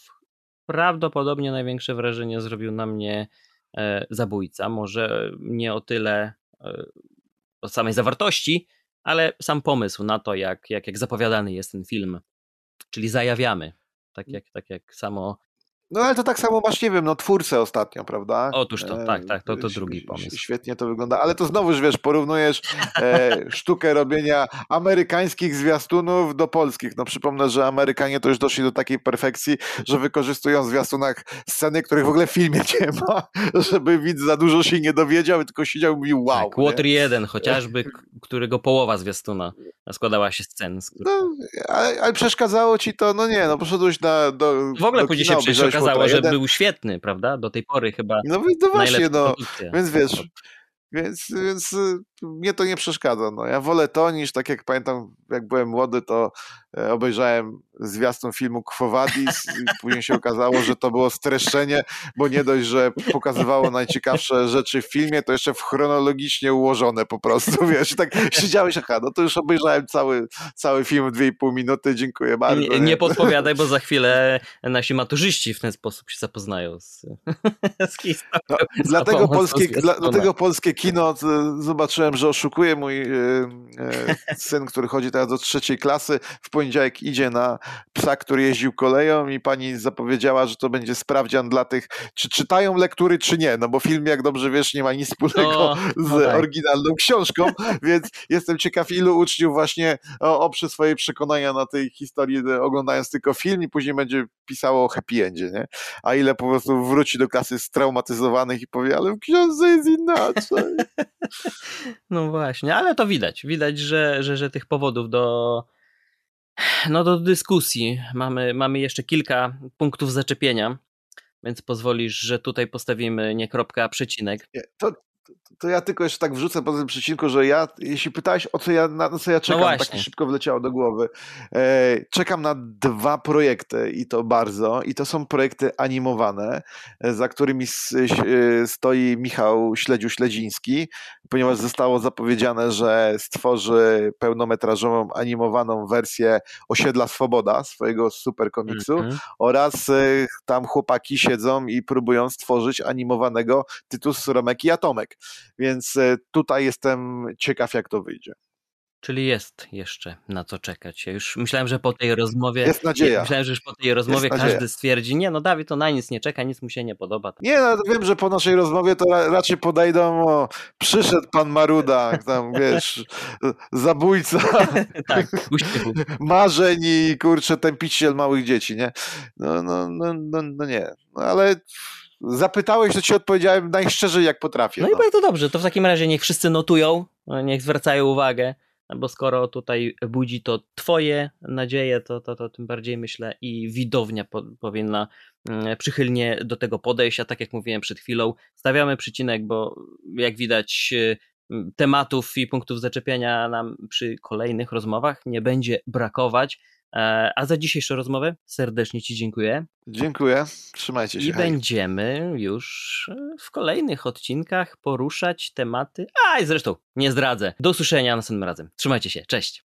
prawdopodobnie największe wrażenie zrobił na mnie e, Zabójca. Może nie o tyle e, o samej zawartości, ale sam pomysł na to, jak, jak, jak zapowiadany jest ten film. Czyli zajawiamy, tak jak, tak jak samo no ale to tak samo masz, nie wiem, no twórcę ostatnio, prawda? Otóż to, tak, tak, to, to drugi pomysł. Świetnie to wygląda, ale to znowuż, wiesz, porównujesz e, sztukę robienia amerykańskich zwiastunów do polskich. No przypomnę, że Amerykanie to już doszli do takiej perfekcji, że wykorzystują w zwiastunach sceny, których w ogóle w filmie nie ma, żeby widz za dużo się nie dowiedział, tylko siedział i mówił wow. Tak, Water 1 chociażby, którego połowa zwiastuna składała się z scen. Z no, ale, ale, przeszkadzało ci to, no nie, no poszedłeś na, do W ogóle do później kina, się okazało, że był świetny, prawda? Do tej pory chyba. No, no właśnie, no. Więc wiesz, więc, więc y, mnie to nie przeszkadza. No. Ja wolę to niż tak jak pamiętam, jak byłem młody, to e, obejrzałem zwiastun filmu Kwowadis i później się okazało, że to było streszczenie, bo nie dość, że pokazywało najciekawsze rzeczy w filmie, to jeszcze w chronologicznie ułożone po prostu, wiesz, tak siedziałeś, aha, no to już obejrzałem cały, cały film w 2,5 minuty, dziękuję bardzo. Nie, nie podpowiadaj, bo za chwilę nasi maturzyści w ten sposób się zapoznają z, z historią. No, dlatego, polskie, dla, dlatego polskie kino zobaczyłem, że oszukuje mój e, e, syn, który chodzi teraz do trzeciej klasy, w poniedziałek idzie na psa, który jeździł koleją i pani zapowiedziała, że to będzie sprawdzian dla tych, czy czytają lektury, czy nie, no bo film, jak dobrze wiesz, nie ma nic wspólnego no, z no tak. oryginalną książką, więc jestem ciekaw, ilu uczniów właśnie oprze swoje przekonania na tej historii, oglądając tylko film i później będzie pisało o happy endzie, nie? A ile po prostu wróci do klasy straumatyzowanych i powie, ale w książce jest inaczej. No właśnie, ale to widać, widać, że, że, że tych powodów do no do dyskusji. Mamy, mamy jeszcze kilka punktów zaczepienia, więc pozwolisz, że tutaj postawimy nie kropkę, a przecinek. To, to ja tylko jeszcze tak wrzucę po tym przecinku, że ja, jeśli pytałeś o co ja, na co ja czekam, no tak szybko wleciało do głowy. E, czekam na dwa projekty i to bardzo, i to są projekty animowane, e, za którymi e, stoi Michał Śledziu-Śledziński, ponieważ zostało zapowiedziane, że stworzy pełnometrażową animowaną wersję Osiedla Swoboda, swojego super komiksu mm -hmm. oraz e, tam chłopaki siedzą i próbują stworzyć animowanego Tytus, Romek i Atomek. Więc e, tutaj jestem ciekaw, jak to wyjdzie. Czyli jest jeszcze na co czekać. Ja już myślałem, że po tej rozmowie. Jest nadzieja. Myślałem, że już po tej rozmowie każdy stwierdzi, nie, no Dawid to na nic nie czeka, nic mu się nie podoba. Nie, no wiem, że po naszej rozmowie to raczej podejdą, o, przyszedł pan Maruda, tam wiesz, zabójca. tak, uśmiechu. Marzeń i kurczę, tępiciel małych dzieci, nie? No, no, no, no, no nie. No, ale zapytałeś, to ci odpowiedziałem najszczerzej jak potrafię. No, no. i bardzo dobrze, to w takim razie niech wszyscy notują, niech zwracają uwagę, bo skoro tutaj budzi to twoje nadzieje, to, to, to tym bardziej myślę i widownia po, powinna mm, przychylnie do tego podejść, a tak jak mówiłem przed chwilą, stawiamy przycinek, bo jak widać y, tematów i punktów zaczepiania nam przy kolejnych rozmowach nie będzie brakować. E, a za dzisiejszą rozmowę serdecznie Ci dziękuję. Dziękuję. Trzymajcie się. I hej. będziemy już w kolejnych odcinkach poruszać tematy. A i zresztą nie zdradzę. Do usłyszenia następnym razem. Trzymajcie się. Cześć.